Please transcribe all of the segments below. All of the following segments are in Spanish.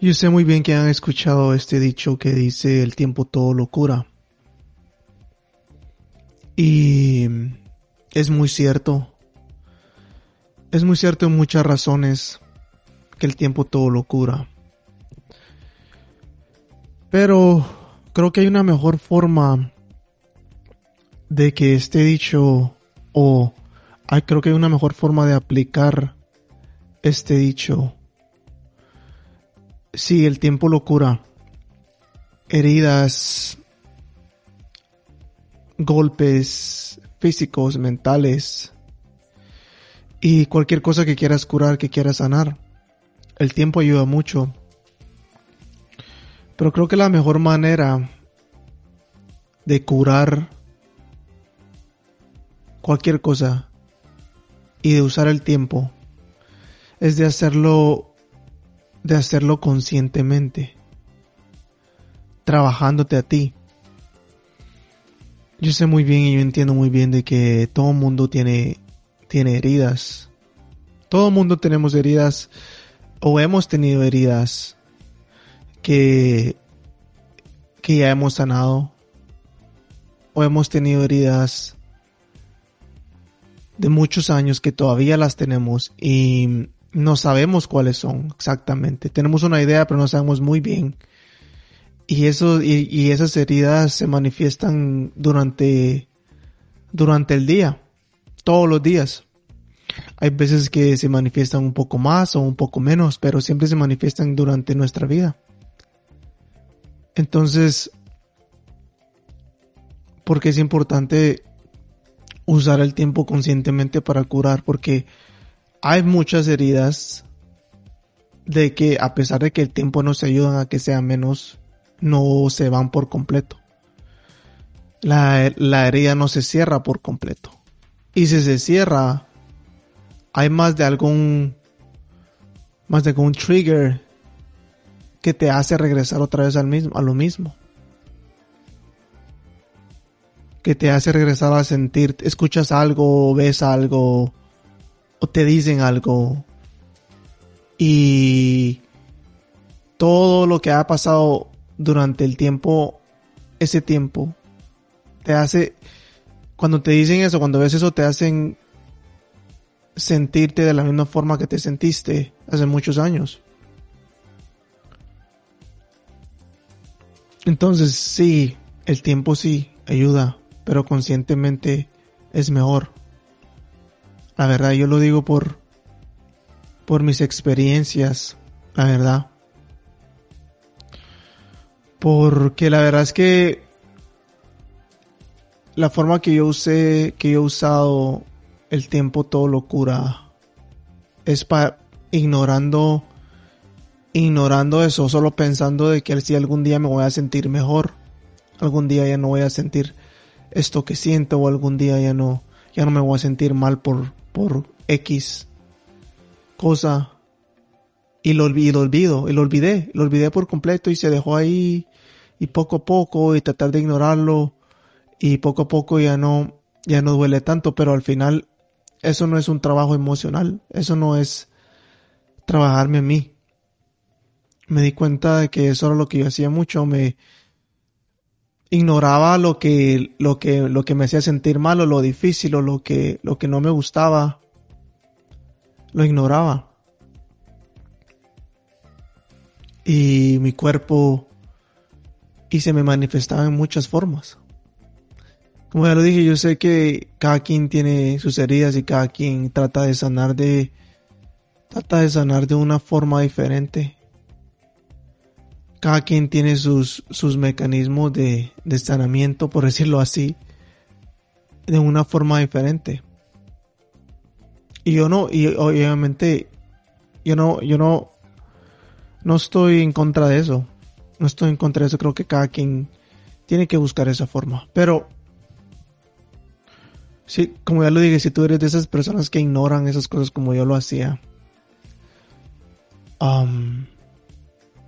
Yo sé muy bien que han escuchado este dicho que dice el tiempo todo lo cura. Y es muy cierto. Es muy cierto en muchas razones que el tiempo todo lo cura. Pero creo que hay una mejor forma de que este dicho o hay, creo que hay una mejor forma de aplicar este dicho Sí, el tiempo lo cura. Heridas, golpes físicos, mentales y cualquier cosa que quieras curar, que quieras sanar. El tiempo ayuda mucho. Pero creo que la mejor manera de curar cualquier cosa y de usar el tiempo es de hacerlo de hacerlo conscientemente, trabajándote a ti. Yo sé muy bien y yo entiendo muy bien de que todo mundo tiene, tiene heridas. Todo mundo tenemos heridas o hemos tenido heridas que, que ya hemos sanado o hemos tenido heridas de muchos años que todavía las tenemos y no sabemos cuáles son exactamente. Tenemos una idea, pero no sabemos muy bien. Y eso, y, esas heridas se manifiestan durante, durante el día, todos los días. Hay veces que se manifiestan un poco más o un poco menos, pero siempre se manifiestan durante nuestra vida. Entonces, porque es importante usar el tiempo conscientemente para curar, porque hay muchas heridas de que a pesar de que el tiempo nos ayuda a que sea menos, no se van por completo. La, la herida no se cierra por completo. Y si se cierra, hay más de algún, más de algún trigger que te hace regresar otra vez al mismo, a lo mismo. Que te hace regresar a sentir, escuchas algo, ves algo, o te dicen algo y todo lo que ha pasado durante el tiempo, ese tiempo, te hace, cuando te dicen eso, cuando ves eso, te hacen sentirte de la misma forma que te sentiste hace muchos años. Entonces sí, el tiempo sí ayuda, pero conscientemente es mejor. La verdad, yo lo digo por, por mis experiencias, la verdad. Porque la verdad es que la forma que yo usé, que yo he usado el tiempo todo lo cura, es para ignorando, ignorando eso, solo pensando de que si algún día me voy a sentir mejor, algún día ya no voy a sentir esto que siento o algún día ya no, ya no me voy a sentir mal por, por X cosa y lo, olvido, y lo olvidé, lo olvidé por completo y se dejó ahí y poco a poco y tratar de ignorarlo y poco a poco ya no, ya no duele tanto, pero al final eso no es un trabajo emocional, eso no es trabajarme a mí. Me di cuenta de que eso era lo que yo hacía mucho, me ignoraba lo que, lo que, lo que me hacía sentir mal o lo difícil o lo que, lo que no me gustaba. Lo ignoraba. Y mi cuerpo y se me manifestaba en muchas formas. Como ya lo dije, yo sé que cada quien tiene sus heridas y cada quien trata de sanar de trata de sanar de una forma diferente cada quien tiene sus, sus mecanismos de, de sanamiento, por decirlo así, de una forma diferente. Y yo no, y obviamente, yo no, yo no, no estoy en contra de eso. No estoy en contra de eso. Creo que cada quien tiene que buscar esa forma. Pero, sí, como ya lo dije, si tú eres de esas personas que ignoran esas cosas como yo lo hacía, um,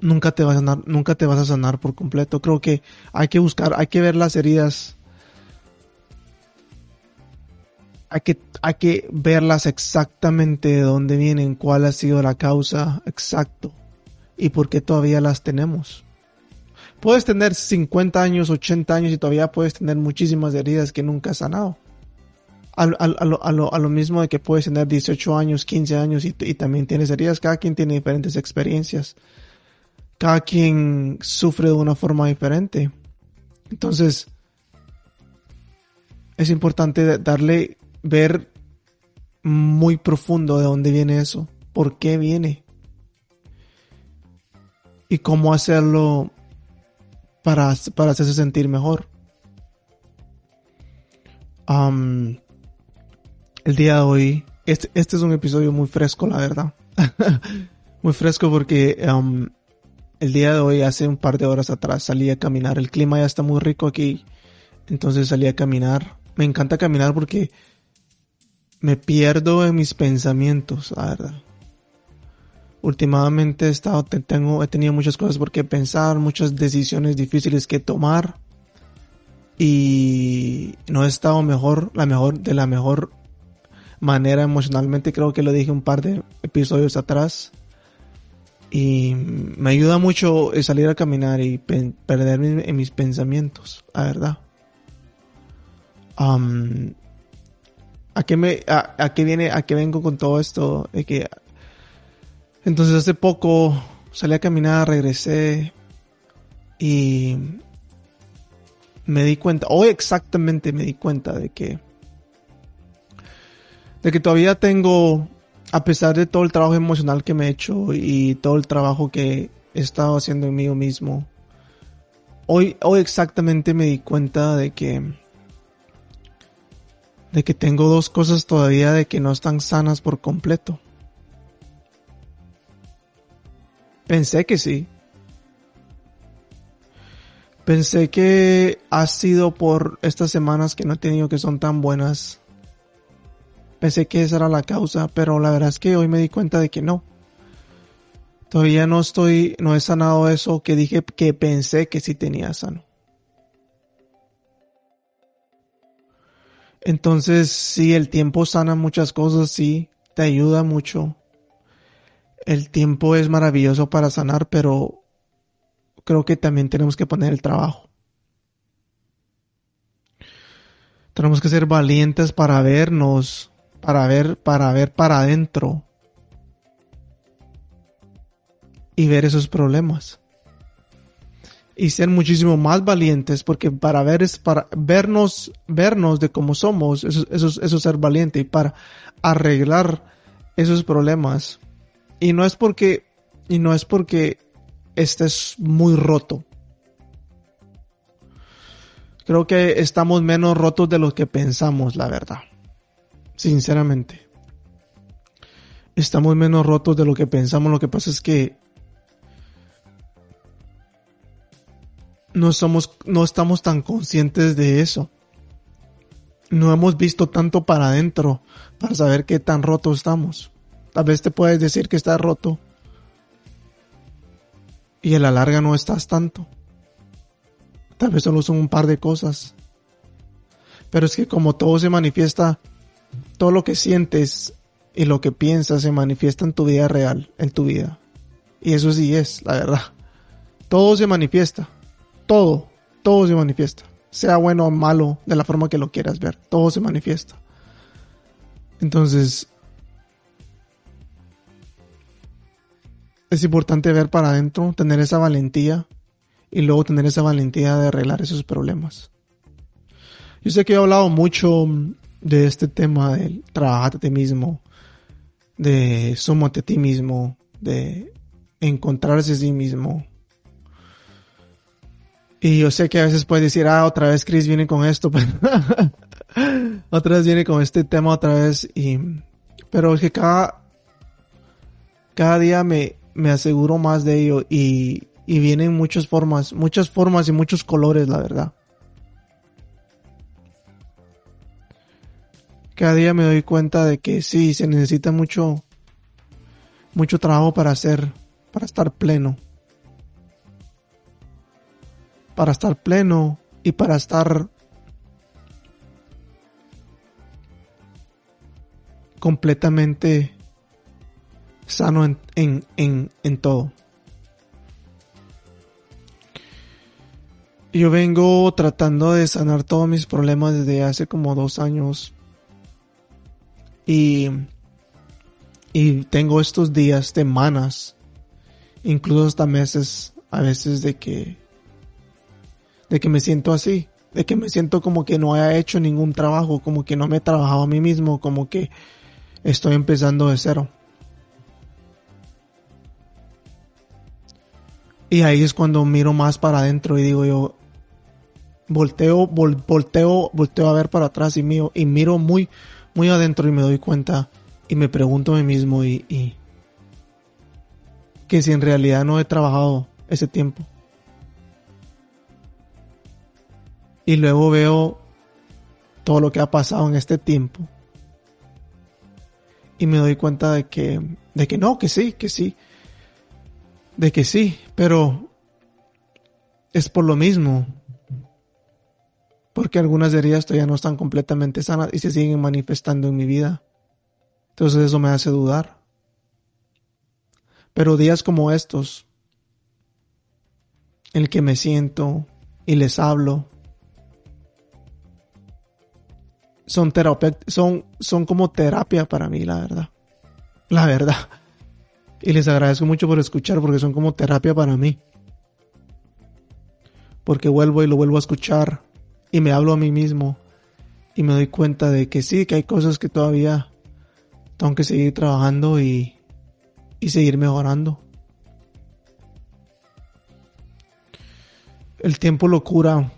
nunca te vas a sanar, nunca te vas a sanar por completo. Creo que hay que buscar, hay que ver las heridas. Hay que, hay que verlas exactamente de dónde vienen, cuál ha sido la causa exacto. y por qué todavía las tenemos. Puedes tener 50 años, 80 años y todavía puedes tener muchísimas heridas que nunca has sanado. A, lo, mismo de que puedes tener 18 años, 15 años y, y también tienes heridas. Cada quien tiene diferentes experiencias. Cada quien sufre de una forma diferente. Entonces, es importante darle, ver muy profundo de dónde viene eso, por qué viene y cómo hacerlo para, para hacerse sentir mejor. el día de hoy, este, este, es un episodio muy fresco, la verdad. muy fresco porque el día de hoy, hace un par de horas atrás, salí a caminar. El clima ya está muy rico aquí. Entonces salí a caminar. Me encanta caminar porque me pierdo en mis pensamientos, la verdad. Últimamente he estado, tengo, he tenido muchas cosas por qué pensar, muchas decisiones difíciles que tomar. Y no he estado mejor, la mejor, de la mejor manera emocionalmente. Creo que lo dije un par de episodios atrás. Y me ayuda mucho salir a caminar y perderme en mis pensamientos, la verdad. ¿a, qué me, a, qué viene, a qué vengo con todo esto? De que, entonces hace poco salí a caminar, regresé y me di cuenta, hoy exactamente me di cuenta de que, de que todavía tengo a pesar de todo el trabajo emocional que me he hecho y todo el trabajo que he estado haciendo en mí mismo, hoy, hoy exactamente me di cuenta de que, de que tengo dos cosas todavía de que no están sanas por completo. Pensé que sí. Pensé que ha sido por estas semanas que no he tenido que son tan buenas Pensé que esa era la causa, pero la verdad es que hoy me di cuenta de que no. Todavía no estoy, no he sanado eso que dije que pensé que sí tenía sano. Entonces, sí, el tiempo sana muchas cosas, sí, te ayuda mucho. El tiempo es maravilloso para sanar, pero creo que también tenemos que poner el trabajo. Tenemos que ser valientes para vernos, para ver, para ver para adentro y ver esos problemas. Y ser muchísimo más valientes, porque para ver es para vernos, vernos de cómo somos, eso, eso, es ser valiente y para arreglar esos problemas. Y no es porque, y no es porque estés muy roto. Creo que estamos menos rotos de lo que pensamos, la verdad. Sinceramente. Estamos menos rotos de lo que pensamos. Lo que pasa es que no somos, no estamos tan conscientes de eso. No hemos visto tanto para adentro para saber qué tan roto estamos. Tal vez te puedes decir que estás roto y a la larga no estás tanto. Tal vez solo son un par de cosas. Pero es que como todo se manifiesta todo lo que sientes y lo que piensas se manifiesta en tu vida real, en tu vida. Y eso sí es, la verdad. Todo se manifiesta. Todo, todo se manifiesta. Sea bueno o malo, de la forma que lo quieras ver. Todo se manifiesta. Entonces, es importante ver para adentro, tener esa valentía y luego tener esa valentía de arreglar esos problemas. Yo sé que he hablado mucho de este tema del trabajar a ti mismo, de somos a ti mismo, de encontrarse a sí mismo. Y yo sé que a veces puedes decir, ah, otra vez Chris viene con esto, otra vez viene con este tema otra vez, y, pero es que cada, cada día me, me aseguro más de ello y, y vienen muchas formas, muchas formas y muchos colores, la verdad. cada día me doy cuenta de que sí, se necesita mucho, mucho trabajo para hacer, para estar pleno. Para estar pleno y para estar completamente sano en, en, en, en todo. Yo vengo tratando de sanar todos mis problemas desde hace como dos años, y, y tengo estos días, semanas, incluso hasta meses, a veces de que, de que me siento así, de que me siento como que no haya hecho ningún trabajo, como que no me he trabajado a mí mismo, como que estoy empezando de cero. Y ahí es cuando miro más para adentro y digo yo, volteo, volteo, volteo a ver para atrás y miro, y miro muy, muy adentro y me doy cuenta y me pregunto a mí mismo y, y que si en realidad no he trabajado ese tiempo. Y luego veo todo lo que ha pasado en este tiempo. Y me doy cuenta de que, de que no, que sí, que sí de que sí, pero es por lo mismo. Porque algunas heridas todavía no están completamente sanas y se siguen manifestando en mi vida. Entonces eso me hace dudar. Pero días como estos, en el que me siento y les hablo, son, son, son como terapia para mí, la verdad. La verdad. Y les agradezco mucho por escuchar porque son como terapia para mí. Porque vuelvo y lo vuelvo a escuchar y me hablo a mí mismo y me doy cuenta de que sí, que hay cosas que todavía tengo que seguir trabajando y, y seguir mejorando. El tiempo lo cura.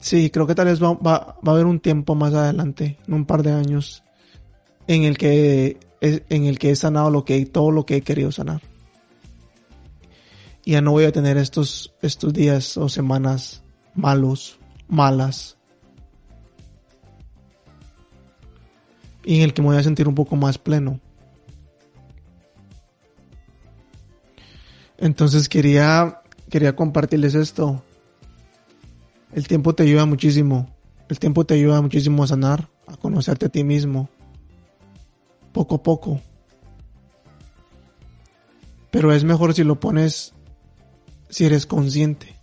Sí, creo que tal vez va, va, va a haber un tiempo más adelante, en un par de años, en el que en el que he sanado lo que, todo lo que he querido sanar. Ya no voy a tener estos, estos días o semanas malos, malas. Y en el que me voy a sentir un poco más pleno. Entonces quería, quería compartirles esto. El tiempo te ayuda muchísimo. El tiempo te ayuda muchísimo a sanar, a conocerte a ti mismo, poco a poco. Pero es mejor si lo pones, si eres consciente.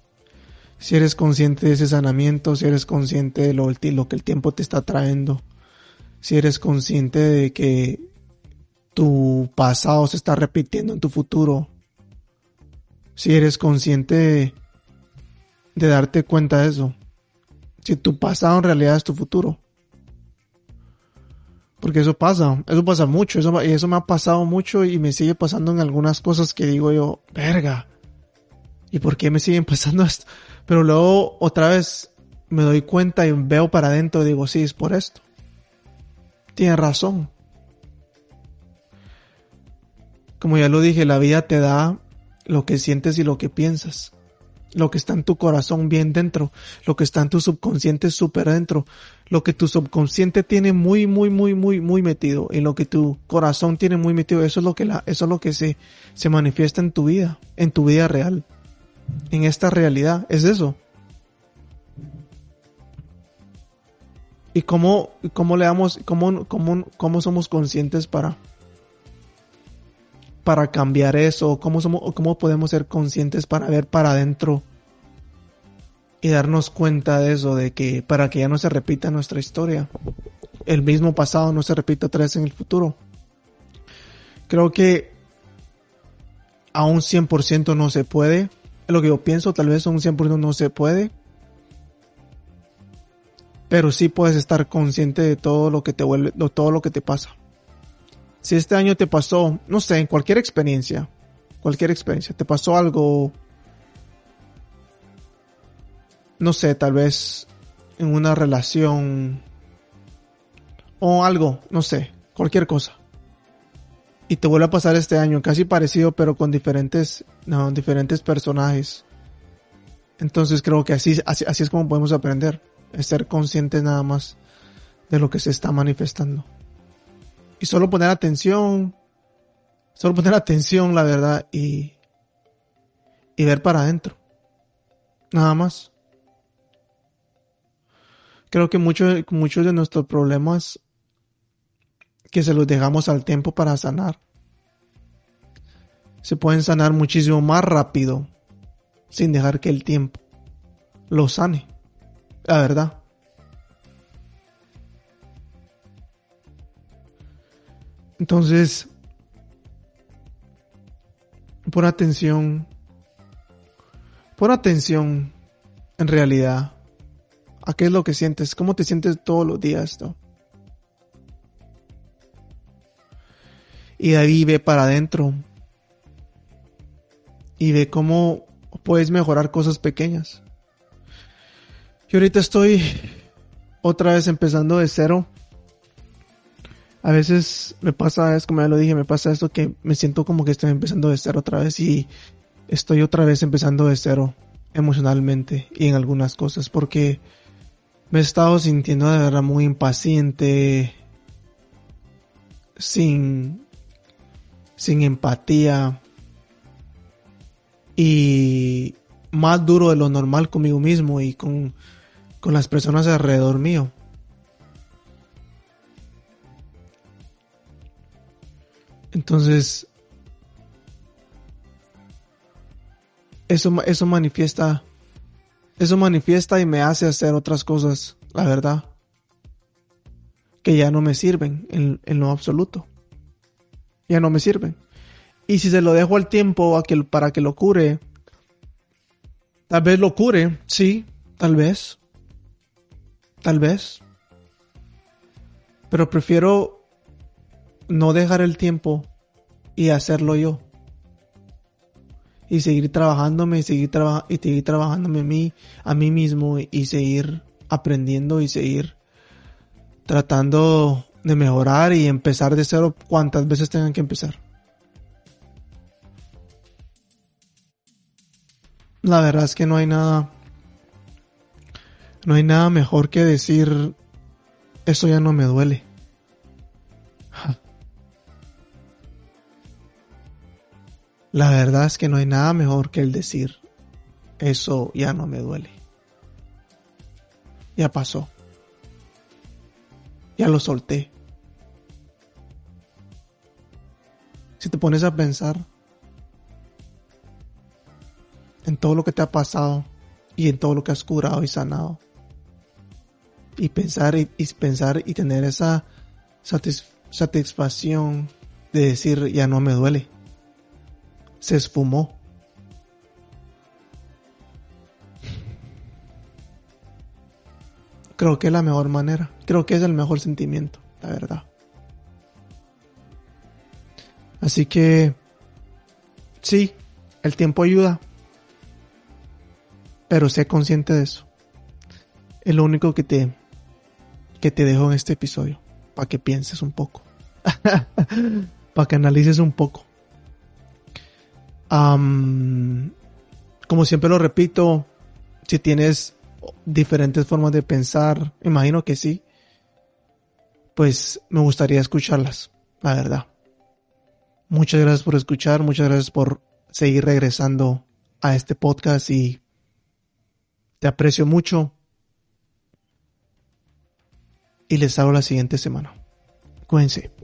Si eres consciente de ese sanamiento, si eres consciente de lo, que el tiempo te está trayendo. Si eres consciente de que tu pasado se está repitiendo en tu futuro. Si eres consciente de, darte cuenta de eso. Si tu pasado en realidad es tu futuro. Porque eso pasa, eso pasa mucho, eso, y eso me ha pasado mucho y me sigue pasando en algunas cosas que digo yo, verga, ¿y por qué me siguen pasando esto? Pero luego otra vez me doy cuenta y veo para adentro y digo, sí, es por esto. Tienes razón. Como ya lo dije, la vida te da lo que sientes y lo que piensas lo que está en tu corazón bien dentro, lo que está en tu subconsciente súper dentro, lo que tu subconsciente tiene muy, muy, muy, muy, muy metido y lo que tu corazón tiene muy metido, eso es lo que la, eso es lo que se, se manifiesta en tu vida, en tu vida real, en esta realidad, es eso. Y cómo, cómo le damos, cómo, cómo, cómo somos conscientes para, para cambiar eso? ¿Cómo, somos, ¿Cómo podemos ser conscientes para ver para adentro y darnos cuenta de eso, de que para que ya no se repita nuestra historia, el mismo pasado no se repita otra vez en el futuro? Creo que a un 100% no se puede. Lo que yo pienso, tal vez un 100% no se puede. Pero sí puedes estar consciente de todo lo que te vuelve, de todo lo que te pasa si este año te pasó, no sé, en cualquier experiencia, cualquier experiencia, te pasó algo, no sé, tal vez en una relación o algo, no sé, cualquier cosa. Y te vuelve a pasar este año, casi parecido, pero con diferentes, no, diferentes personajes. Entonces creo que así, así, así es como podemos aprender, es ser conscientes nada más de lo que se está manifestando y solo poner atención, solo poner atención, la verdad, y, y ver para adentro. Nada más. Creo que muchos, muchos de nuestros problemas que se los dejamos al tiempo para sanar, se pueden sanar muchísimo más rápido sin dejar que el tiempo lo sane. La verdad. Entonces, pon atención, pon atención en realidad a qué es lo que sientes, cómo te sientes todos los días. ¿no? Y ahí ve para adentro y ve cómo puedes mejorar cosas pequeñas. Yo ahorita estoy otra vez empezando de cero. A veces me pasa, es como ya lo dije, me pasa esto que me siento como que estoy empezando de cero otra vez y estoy otra vez empezando de cero emocionalmente y en algunas cosas porque me he estado sintiendo de verdad muy impaciente, sin, sin empatía y más duro de lo normal conmigo mismo y con, con las personas alrededor mío. Entonces, eso, eso manifiesta, eso manifiesta y me hace hacer otras cosas, la verdad, que ya no me sirven en, en lo absoluto. Ya no me sirven. Y si se lo dejo al tiempo para que lo cure, tal vez lo cure, sí, tal vez. Tal vez. Pero prefiero no dejar el tiempo y hacerlo yo. Y seguir trabajándome y seguir, y seguir trabajándome a mí, a mí mismo y seguir aprendiendo y seguir tratando de mejorar y empezar de cero cuantas veces tengan que empezar. La verdad es que no hay nada. No hay nada mejor que decir. Eso ya no me duele. La verdad es que no hay nada mejor que el decir. Eso ya no me duele. Ya pasó. Ya lo solté. Si te pones a pensar, en todo lo que te ha pasado y en todo lo que has curado y sanado. Y pensar y, pensar y tener esa satisfacción de decir ya no me duele. Se esfumó. Creo que es la mejor manera. Creo que es el mejor sentimiento, la verdad. Así que sí, el tiempo ayuda, pero sé consciente de eso. Es lo único que te, que te dejo en este episodio. Para que pienses un poco. para que analices un poco. como siempre lo repito, si tienes diferentes formas de pensar, imagino que sí, pues me gustaría escucharlas, la verdad. Muchas gracias por escuchar, muchas gracias por seguir regresando a este podcast y te aprecio mucho y les hago la siguiente semana. Cuídense.